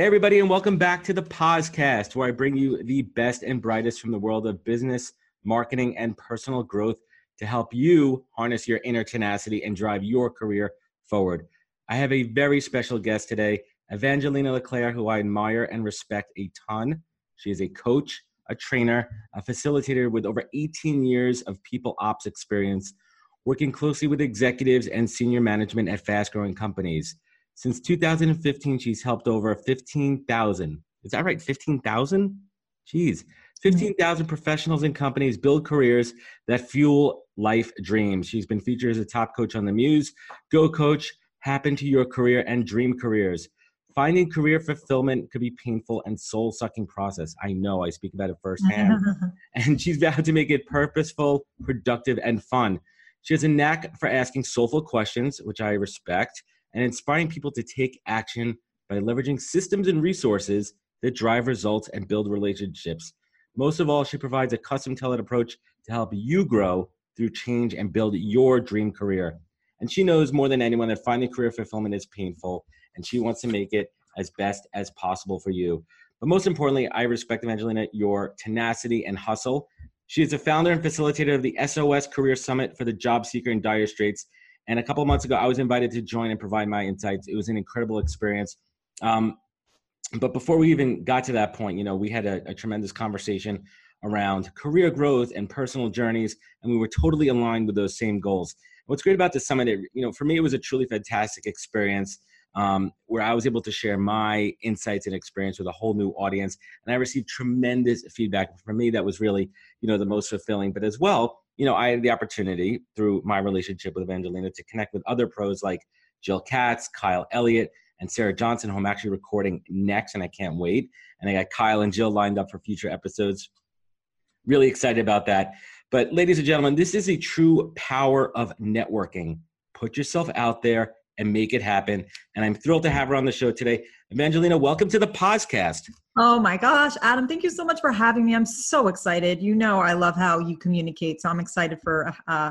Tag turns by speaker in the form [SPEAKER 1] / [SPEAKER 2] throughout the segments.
[SPEAKER 1] Hey, everybody, and welcome back to the POZcast, where I bring you the best and brightest from the world of business, marketing, and personal growth to help you harness your inner tenacity and drive your career forward. I have a very special guest today, Evangelina Leclair, who I admire and respect a ton. She is a coach, a trainer, a facilitator with over 18 years of people ops experience, working closely with executives and senior management at fast growing companies. Since 2015, she's helped over 15,000. Is that right? 15,000? Jeez. 15,000 professionals and companies build careers that fuel life dreams. She's been featured as a top coach on the Muse, Go Coach, Happen to Your Career, and Dream Careers. Finding career fulfillment could be painful and soul sucking process. I know, I speak about it firsthand. and she's vowed to make it purposeful, productive, and fun. She has a knack for asking soulful questions, which I respect, and inspiring people to take action by leveraging systems and resources that drive results and build relationships. Most of all, she provides a custom tailored approach to help you grow through change and build your dream career. And she knows more than anyone that finding career fulfillment is painful, and she wants to make it as best as possible for you. But most importantly, I respect Evangelina your tenacity and hustle. She is the founder and facilitator of the SOS Career Summit for the job seeker in dire straits and a couple months ago, I was invited to join and provide my insights. It was an incredible experience. Um, but before we even got to that point, you know, we had a, a tremendous conversation around career growth and personal journeys, and we were totally aligned with those same goals. What's great about the summit, it, you know, for me, it was a truly fantastic experience um, where I was able to share my insights and experience with a whole new audience, and I received tremendous feedback. For me, that was really, you know, the most fulfilling. But as well, you know, I had the opportunity through my relationship with Evangelina to connect with other pros like Jill Katz, Kyle Elliott, and Sarah Johnson, who I'm actually recording next, and I can't wait. And I got Kyle and Jill lined up for future episodes. Really excited about that. But, ladies and gentlemen, this is a true power of networking. Put yourself out there and make it happen. And I'm thrilled to have her on the show today. Evangelina, welcome to the POZcast.
[SPEAKER 2] Oh my gosh, Adam, thank you so much for having me. I'm so excited. You know, I love how you communicate. So I'm excited for uh,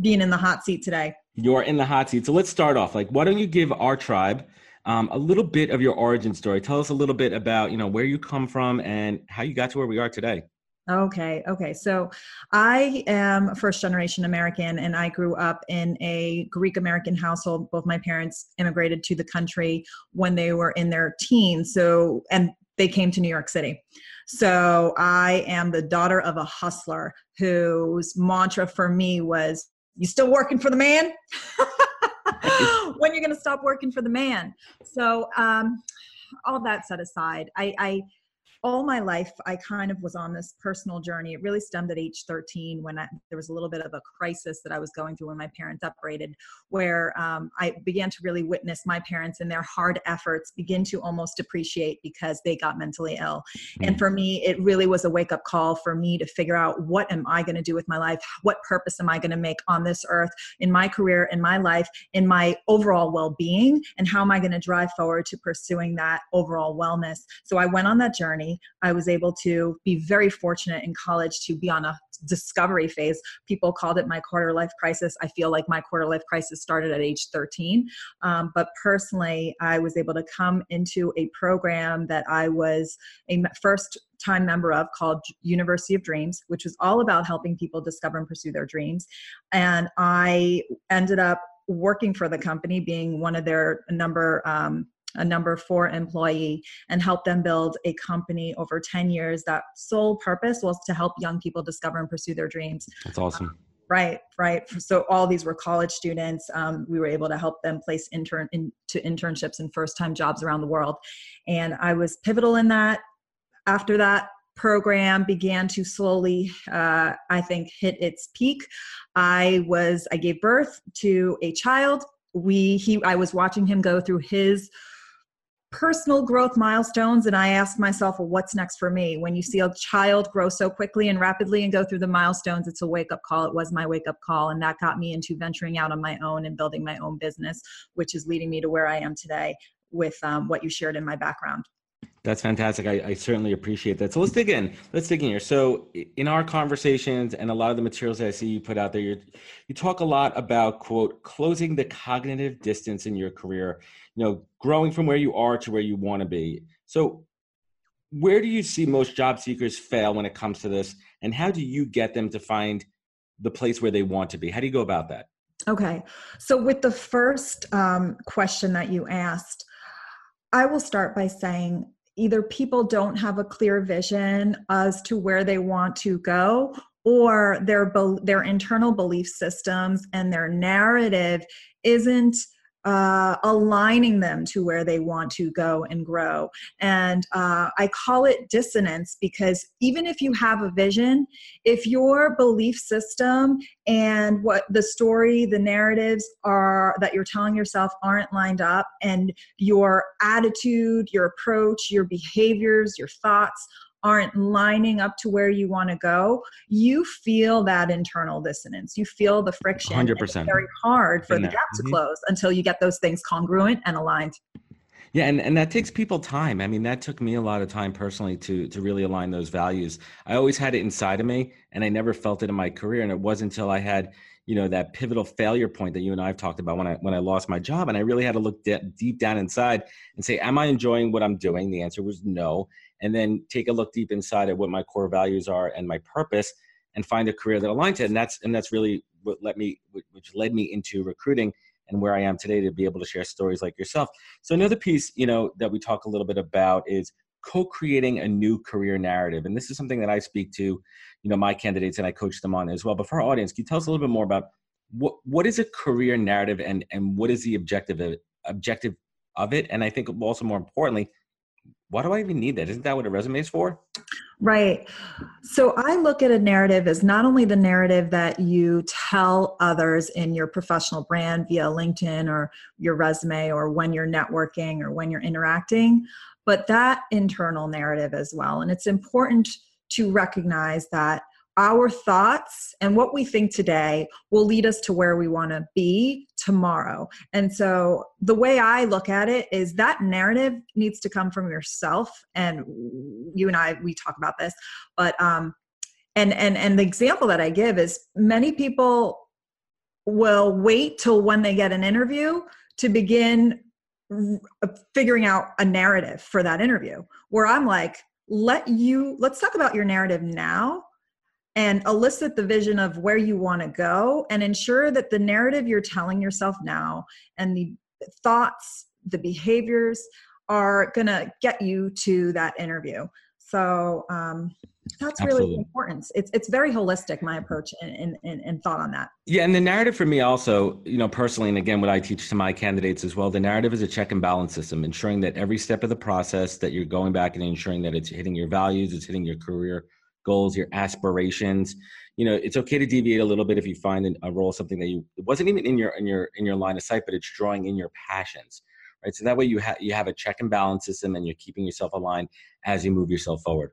[SPEAKER 2] being in the hot seat today.
[SPEAKER 1] You're in the hot seat. So let's start off. Like, why don't you give our tribe um, a little bit of your origin story? Tell us a little bit about, you know, where you come from and how you got to where we are today.
[SPEAKER 2] Okay, okay. So I am first generation American and I grew up in a Greek American household. Both my parents immigrated to the country when they were in their teens. So, and they came to New York City. So I am the daughter of a hustler whose mantra for me was, You still working for the man? when you're going to stop working for the man? So, um, all that set aside, I, I all my life i kind of was on this personal journey. It really stemmed at age 13 when I, there was a little bit of a crisis that i was going through when my parents separated where um, i began to really witness my parents and their hard efforts begin to almost depreciate because they got mentally ill. Mm-hmm. and for me it really was a wake-up call for me to figure out what am i going to do with my life? What purpose am i going to make on this earth in my career in my life in my overall well-being? And how am i going to drive forward to pursuing that overall wellness? So i went on that journey I was able to be very fortunate in college to be on a discovery phase. People called it my quarter life crisis. I feel like my quarter life crisis started at age 13. Um, but personally, I was able to come into a program that I was a first time member of called University of Dreams, which was all about helping people discover and pursue their dreams. And I ended up working for the company, being one of their number um, a number four employee and help them build a company over 10 years. That sole purpose was to help young people discover and pursue their dreams.
[SPEAKER 1] That's awesome.
[SPEAKER 2] Right right. So all these were college students. Um, we were able to help them place intern into internships and first time jobs around the world. And i was pivotal in that. After that program began to slowly uh, i think hit its peak i was i gave birth to a child. We he i was watching him go through his personal growth milestones and i ask myself well, what's next for me? When you see a child grow so quickly and rapidly and go through the milestones it's a wake up call. It was my wake up call and that got me into venturing out on my own and building my own business which is leading me to where i am today with um, what you shared in my background
[SPEAKER 1] that's fantastic. I, I, certainly appreciate that. So let's dig in. Let's dig in here. So in our conversations and a lot of the materials that I see you put out there, you you talk a lot about quote closing the cognitive distance in your career. You know, growing from where you are to where you want to be. So where do you see most job seekers fail when it comes to this, and how do you get them to find the place where they want to be? How do you go about that?
[SPEAKER 2] Okay, so with the first um, question that you asked, I will start by saying either people don't have a clear vision as to where they want to go or their their internal belief systems and their narrative isn't uh, aligning them to where they want to go and grow. And uh, I call it dissonance because even if you have a vision, if your belief system and what the story, the narratives are that you're telling yourself aren't lined up, and your attitude, your approach, your behaviors, your thoughts aren't lining up to where you want to go, you feel that internal dissonance. You feel the friction.
[SPEAKER 1] 100%.
[SPEAKER 2] Very hard for the gap to mm-hmm. close until you get those things congruent and aligned.
[SPEAKER 1] Yeah, and, and that takes people time. I mean, that took me a lot of time personally to to really align those values. I always had it inside of me, and I never felt it in my career. And it wasn't until I had, you know, that pivotal failure point that you and I have talked about when I when I lost my job, and I really had to look de- deep down inside and say, "Am I enjoying what I'm doing?" The answer was no and then take a look deep inside at what my core values are and my purpose and find a career that aligns it and that's and that's really what let me which led me into recruiting and where I am today to be able to share stories like yourself. So another piece, you know, that we talk a little bit about is co-creating a new career narrative. And this is something that I speak to, you know, my candidates and I coach them on as well. But for our audience, can you tell us a little bit more about what what is a career narrative and and what is the objective of objective of it? And I think also more importantly, why do I even need that? Isn't that what a resume is for?
[SPEAKER 2] Right. So I look at a narrative as not only the narrative that you tell others in your professional brand via LinkedIn or your resume or when you're networking or when you're interacting, but that internal narrative as well. And it's important to recognize that our thoughts and what we think today will lead us to where we want to be tomorrow. And so the way I look at it is that narrative needs to come from yourself and you and I we talk about this, but um and and and the example that I give is many people will wait till when they get an interview to begin figuring out a narrative for that interview where I'm like let you let's talk about your narrative now and elicit the vision of where you want to go and ensure that the narrative you're telling yourself now and the thoughts, the behaviors are going to get you to that interview. So um, that's Absolutely. really important. It's it's very holistic, my approach and, and, and thought on that.
[SPEAKER 1] Yeah, and the narrative for me also, you know, personally, and again, what I teach to my candidates as well, the narrative is a check and balance system, ensuring that every step of the process that you're going back and ensuring that it's hitting your values, it's hitting your career goals, your aspirations. You know, it's okay to deviate a little bit if you find a role something that you wasn't even in your in your in your line of sight, but it's drawing in your passions, right? So that way you have you have a check and balance system, and you're keeping yourself aligned as you move yourself forward.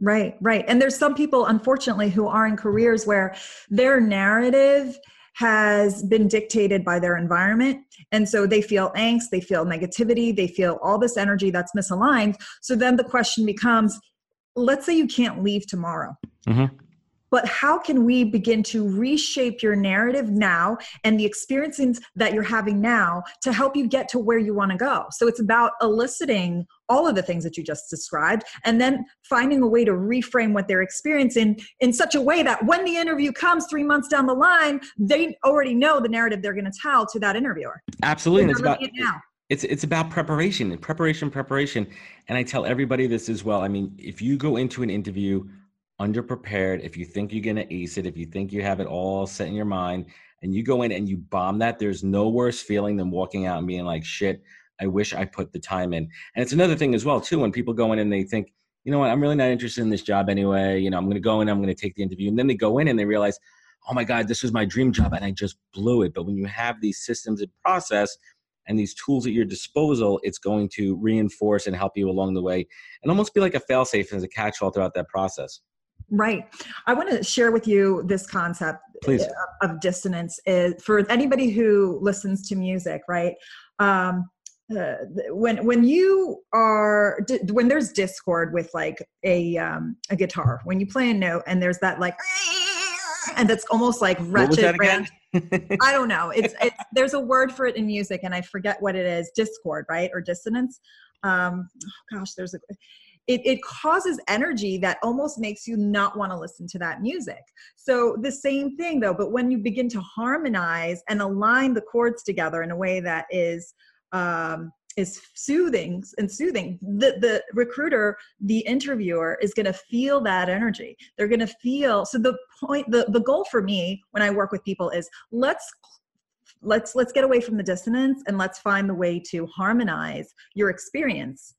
[SPEAKER 2] Right, right. And there's some people, unfortunately, who are in careers where their narrative has been dictated by their environment. And so they feel angst, they feel negativity, they feel all this energy that's misaligned. So then the question becomes let's say you can't leave tomorrow. Mm-hmm. But how can we begin to reshape your narrative now and the experiences that you're having now to help you get to where you want to go? So it's about eliciting all of the things that you just described and then finding a way to reframe what they're experiencing in such a way that when the interview comes three months down the line, they already know the narrative they're going to tell to that interviewer.
[SPEAKER 1] Absolutely. it's about, it now it's it's about preparation and preparation preparation. And i tell everybody this as well. I mean if you go into an interview underprepared if you think you're going to ace it if you think you have it all set in your mind and you go in and you bomb that there's no worse feeling than walking out and being like shit i wish i put the time in. And it's another thing as well too when people go in and they think you know what? I'm really not interested in this job anyway. You know i'm going to go in i'm going to take the interview. And then they go in and they realize oh my god this was my dream job and i just blew it. But when you have these systems and process and these tools at your disposal, it's going to reinforce and help you along the way and almost be like a failsafe as a catch all throughout that process.
[SPEAKER 2] Right. I want to share with you this concept
[SPEAKER 1] Please.
[SPEAKER 2] of dissonance is for anybody who listens to music, right? Um, uh, when when you are when there's discord with like a um, a guitar when you play a note and there's that like and that's almost like wretched I don't know. It's, it's there's a word for it in music, and I forget what it is. Discord, right, or dissonance. Um, oh gosh, there's a. It, it causes energy that almost makes you not want to listen to that music. So the same thing though, but when you begin to harmonize and align the chords together in a way that is um, is soothing and soothing the the recruiter the interviewer is going to feel that energy they're going to feel so the point the the goal for me when i work with people is let's let's let's get away from the dissonance and let's find the way to harmonize your experience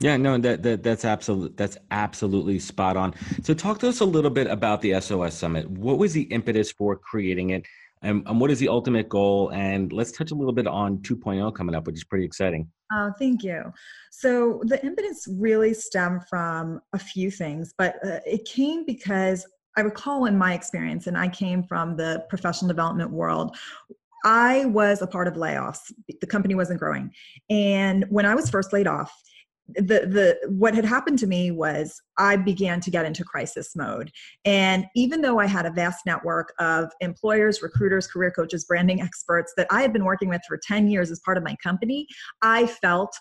[SPEAKER 1] yeah, no, that, that that's absolutely that's absolutely spot on. So, talk to us a little bit about the SOS Summit. What was the impetus for creating it? And, and what is the ultimate goal? And let's touch a little bit on 2.0 coming up, which is pretty exciting.
[SPEAKER 2] Oh, thank you. So the impetus really stemmed from a few things, but uh, it came because I recall in my experience, and I came from the professional development world. I was a part of layoffs. The company wasn't growing. And when I was first laid off, the the what had happened to me was I began to get into crisis mode. And even though I had a vast network of employers, recruiters, career coaches, branding experts that I had been working with for 10 years as part of my company, I felt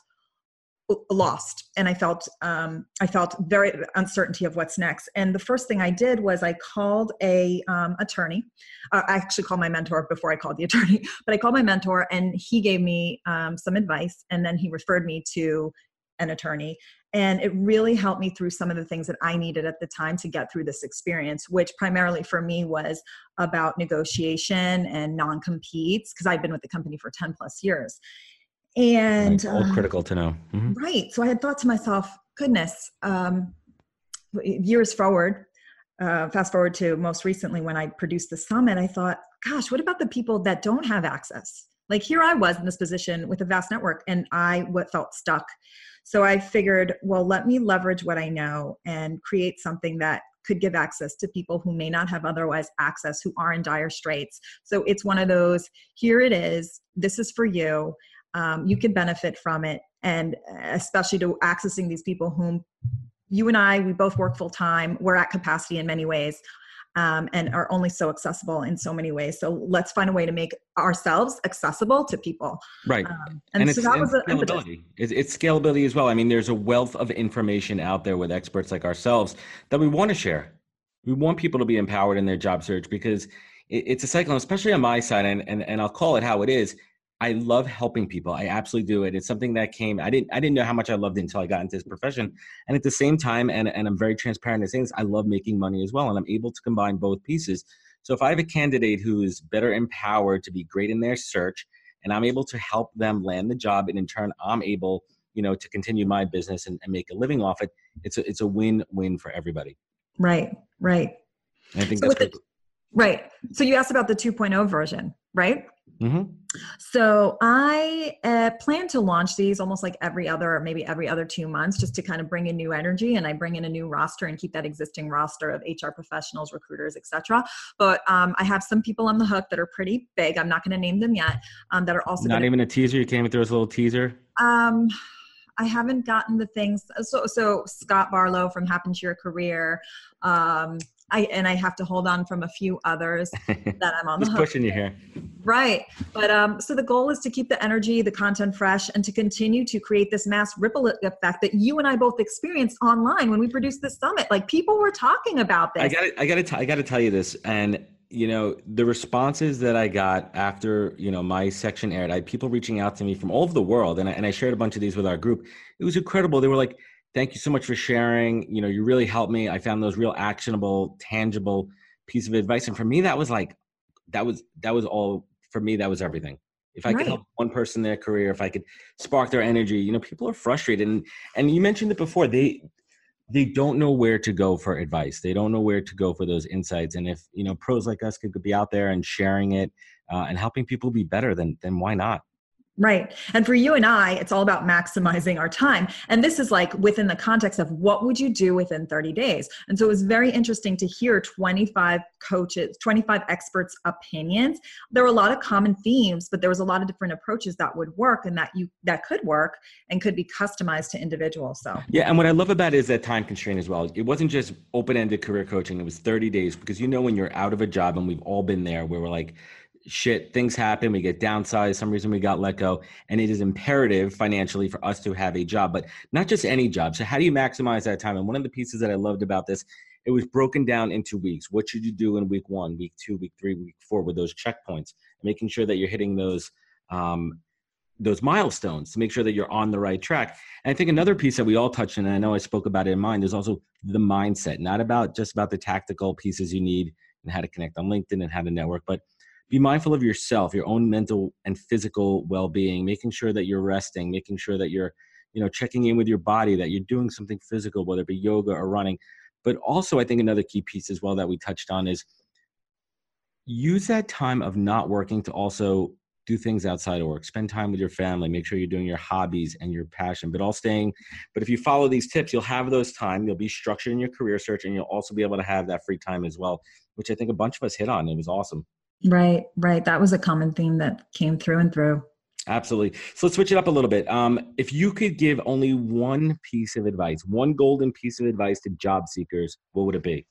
[SPEAKER 2] lost. And i felt um, i felt very uncertainty of what's next. And the first thing i did was i called a um, attorney. Uh, i actually called my mentor before i called the attorney but i called my mentor and he gave me um, some advice and then he referred me to an attorney. And it really helped me through some of the things that I needed at the time to get through this experience, which primarily for me was about negotiation and non competes, because I'd been with the company for 10 plus years. And
[SPEAKER 1] all um, critical to know.
[SPEAKER 2] Mm-hmm. Right. So I had thought to myself, goodness, um, years forward, uh, fast forward to most recently when I produced the summit, I thought, gosh, what about the people that don't have access? Like here I was in this position with a vast network and I what felt stuck. So I figured, well, let me leverage what I know and create something that could give access to people who may not have otherwise access, who are in dire straits. So it's one of those here it is, this is for you. Um, you can benefit from it. And especially to accessing these people whom you and I, we both work full time, we're at capacity in many ways um, and are only so accessible in so many ways. So let's find a way to make ourselves accessible to people.
[SPEAKER 1] Right. Um, and, and, so that was scalability. It's, it's scalability as well. I mean, there's a wealth of information out there with experts like ourselves that we want to share. We want people to be empowered in their job search because it, it's a cycle, especially on my side, and, and, and I'll call it how it is I love helping people. I absolutely do it. It's something that came. I didn't. I didn't know how much I loved it until I got into this profession. And at the same time, and and I'm very transparent in saying this, I love making money as well, and I'm able to combine both pieces. So if I have a candidate who's better empowered to be great in their search, and I'm able to help them land the job, and in turn, I'm able, you know, to continue my business and, and make a living off it. It's a it's a win win for everybody.
[SPEAKER 2] Right. Right.
[SPEAKER 1] And I think so that's
[SPEAKER 2] the, right. So you asked about the 2.0 version, right?
[SPEAKER 1] Mm-hmm.
[SPEAKER 2] So I uh, plan to launch these almost like every other, maybe every other two months, just to kind of bring in new energy. And I bring in a new roster and keep that existing roster of HR professionals, recruiters, etc. But um, I have some people on the hook that are pretty big. I'm not going to name them yet. Um, that are also
[SPEAKER 1] not
[SPEAKER 2] gonna,
[SPEAKER 1] even a teaser. You came through us a little teaser.
[SPEAKER 2] Um, I haven't gotten the things. So, so Scott Barlow from Happen to Your Career. Um, I and I have to hold on from a few others that I'm on
[SPEAKER 1] Just the
[SPEAKER 2] hook.
[SPEAKER 1] pushing you here.
[SPEAKER 2] Right. But um, so the goal is to keep the energy, the content fresh, and to continue to create this mass ripple effect that you and I both experienced online when we produced this summit. Like people were talking about this.
[SPEAKER 1] I got I got to I got to tell you this, and you know the responses that I got after you know my section aired. I had people reaching out to me from all over the world, and I, and I shared a bunch of these with our group. It was incredible. They were like thank you so much for sharing. You know, you really helped me. I found those real actionable, tangible piece of advice. And for me, that was like, that was, that was all for me. That was everything. If I right. could help one person in their career, if I could spark their energy, you know, people are frustrated. And, and you mentioned it before, they, they don't know where to go for advice. They don't know where to go for those insights. And if, you know, pros like us could, could be out there and sharing it uh, and helping people be better, then, then why not?
[SPEAKER 2] Right. And for you and I, it's all about maximizing our time. And this is like within the context of what would you do within 30 days? And so it was very interesting to hear 25 coaches, 25 experts' opinions. There were a lot of common themes, but there was a lot of different approaches that would work and that you that could work and could be customized to individuals. So
[SPEAKER 1] Yeah, and what I love about it is that time constraint as well. It wasn't just open-ended career coaching, it was 30 days because you know when you're out of a job and we've all been there where we're like shit, things happen, we get downsized, some reason we got let go, and it is imperative financially for us to have a job, but not just any job. So how do you maximize that time? And one of the pieces that I loved about this, it was broken down into weeks. What should you do in week one, week two, week three, week four with those checkpoints, making sure that you're hitting those um, those milestones to make sure that you're on the right track. And I think another piece that we all touched on, and I know I spoke about it in mine, is also the mindset, not about just about the tactical pieces you need and how to connect on LinkedIn and how to network, but be mindful of yourself, your own mental and physical well-being, making sure that you're resting, making sure that you're, you know, checking in with your body, that you're doing something physical, whether it be yoga or running. But also, I think another key piece as well that we touched on is use that time of not working to also do things outside of work. Spend time with your family. Make sure you're doing your hobbies and your passion but all staying but if you follow these tips you'll have those time. You'll be structured in your career search and you'll also be able to have that free time as well which i think a bunch of us hit on. It was awesome
[SPEAKER 2] Right, right. That was a common theme that came through and through.
[SPEAKER 1] Absolutely. So let's switch it up a little bit. Um, if you could give only one piece of advice, one golden piece of advice to job seekers, what would it be?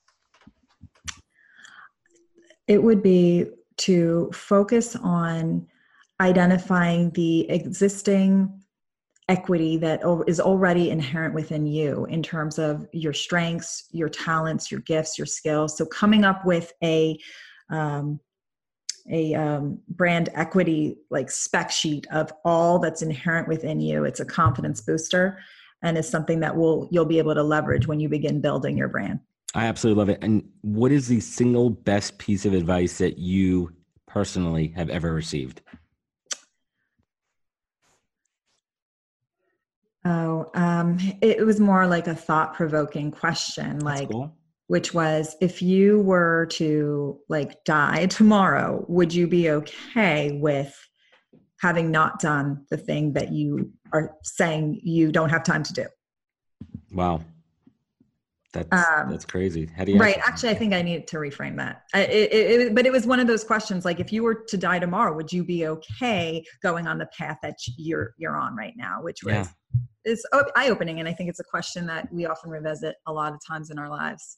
[SPEAKER 2] It would be to focus on identifying the existing equity that is already inherent within you in terms of your strengths, your talents, your gifts, your skills. So coming up with a um, a um, brand equity like spec sheet of all that's inherent within you. It's a confidence booster and is something that will you'll be able to leverage when you begin building your brand.
[SPEAKER 1] I absolutely love it. And what is the single best piece of advice that you personally have ever received?
[SPEAKER 2] Oh um it was more like a thought-provoking question like cool which was if you were to like die tomorrow, would you be okay with having not done the thing that you are saying you don't have time to do?
[SPEAKER 1] Wow. That's um, that's crazy. How do you
[SPEAKER 2] right? Actually, I think I need to reframe that. It, it, it, but it was one of those questions like, if you were to die tomorrow, would you be okay going on the path that you're you're on right now? Which was yeah. is eye opening, and I think it's a question that we often revisit a lot of times in our lives.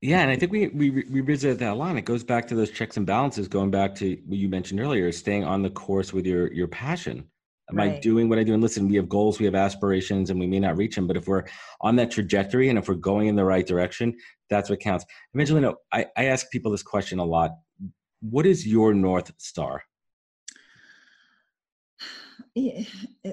[SPEAKER 1] Yeah, and I think we we revisit that a lot. It goes back to those checks and balances, going back to what you mentioned earlier, staying on the course with your your passion. Am right. I doing what I do? And listen, we have goals, we have aspirations, and we may not reach them. But if we're on that trajectory and if we're going in the right direction, that's what counts. Eventually, no, I, I ask people this question a lot. What is your North Star?
[SPEAKER 2] Yeah, it, eh,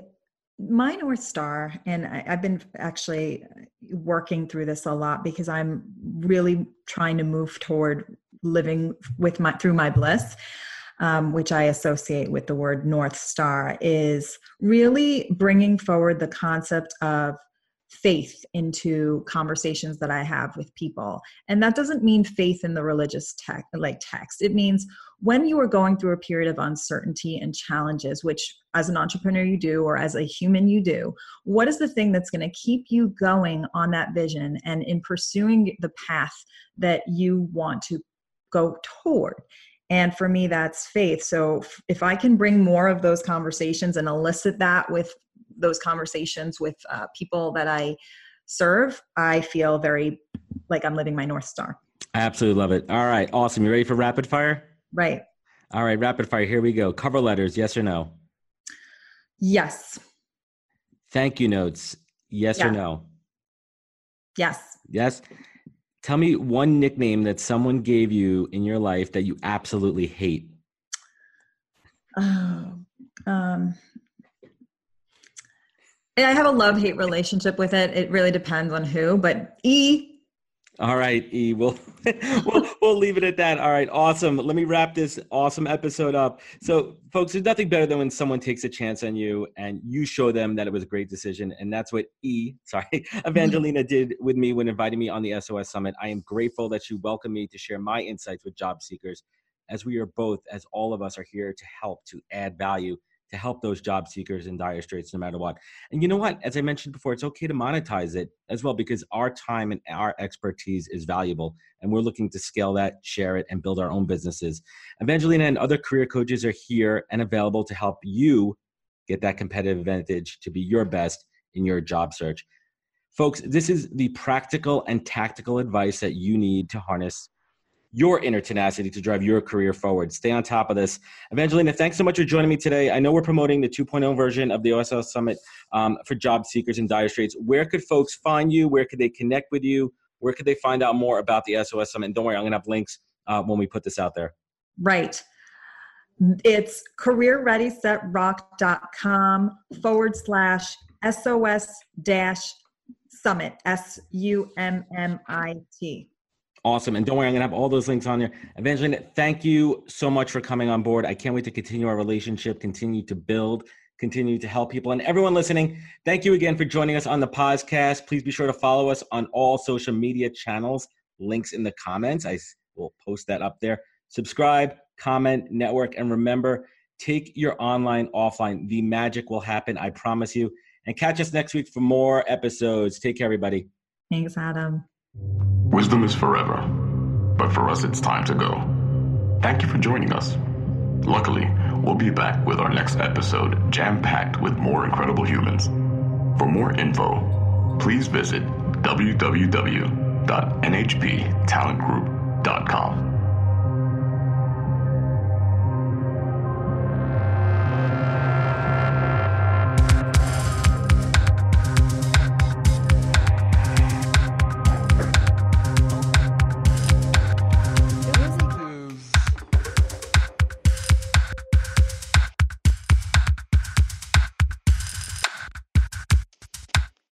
[SPEAKER 2] my North Star, and I, I've been actually working through this a lot because I'm really trying to move toward living with my through my bliss um, which I associate with the word North Star, is really bringing forward the concept of faith into conversations that I have with people. And that doesn't mean faith in the religious text like text. It means when you are going through a period of uncertainty and challenges, which as an entrepreneur you do or as a human you do, what is the thing that's going to keep you going on that vision and in pursuing the path that you want to go toward? And for me, that's faith. So if I can bring more of those conversations and elicit that with those conversations with uh, people that I serve, I feel very like I'm living my North Star.
[SPEAKER 1] I absolutely love it. All right. Awesome. You ready for rapid fire?
[SPEAKER 2] Right.
[SPEAKER 1] All right. Rapid fire. Here we go. Cover letters. Yes or no?
[SPEAKER 2] Yes.
[SPEAKER 1] Thank you notes. Yes yeah. or no?
[SPEAKER 2] Yes.
[SPEAKER 1] Yes. Tell me one nickname that someone gave you in your life that you absolutely hate.
[SPEAKER 2] Oh, um, I have a love hate relationship with it. It really depends on who, but E
[SPEAKER 1] all right, E. We'll, we'll we'll leave it at that. All right, awesome. Let me wrap this awesome episode up. So, folks, there's nothing better than when someone takes a chance on you and you show them that it was a great decision, and that's what E. Sorry, Evangelina did with me when inviting me on the SOS Summit. I am grateful that you welcomed me to share my insights with job seekers, as we are both, as all of us, are here to help to add value to help those job seekers in dire straits no matter what. And you know what? As I mentioned before, it's okay to monetize it as well because our time and our expertise is valuable. And we're looking to scale that, share it, and build our own businesses. Evangelina and other career coaches are here and available to help you get that competitive advantage to be your best in your job search. Folks, this is the practical and tactical advice that you need to harness your inner tenacity to drive your career forward. Stay on top of this. Evangelina, thanks so much for joining me today. I know we're promoting the 2.0 version of the SOS Summit um, for job seekers in dire straits. Where could folks find you? Where could they connect with you? Where could they find out more about the SOS Summit? And don't worry, I'm going to have links uh, when we put this out there.
[SPEAKER 2] Right. It's careerreadysetrock.com forward slash SOS dash summit, S U M M I T.
[SPEAKER 1] Awesome. And don't worry, I'm going to have all those links on there. Evangeline, thank you so much for coming on board. I can't wait to continue our relationship, continue to build, continue to help people. And everyone listening, thank you again for joining us on the POZcast. Please be sure to follow us on all social media channels. Links in the comments. I will post that up there. Subscribe, comment, network, and remember, take your online offline. The magic will happen. I promise you. And catch us next week for more episodes. Take care, everybody.
[SPEAKER 2] Thanks, Adam.
[SPEAKER 3] Wisdom is forever, but for us, it's time to go. Thank you for joining us. Luckily, we'll be back with our next episode jam packed with more incredible humans. For more info, please visit www.nhptalentgroup.com.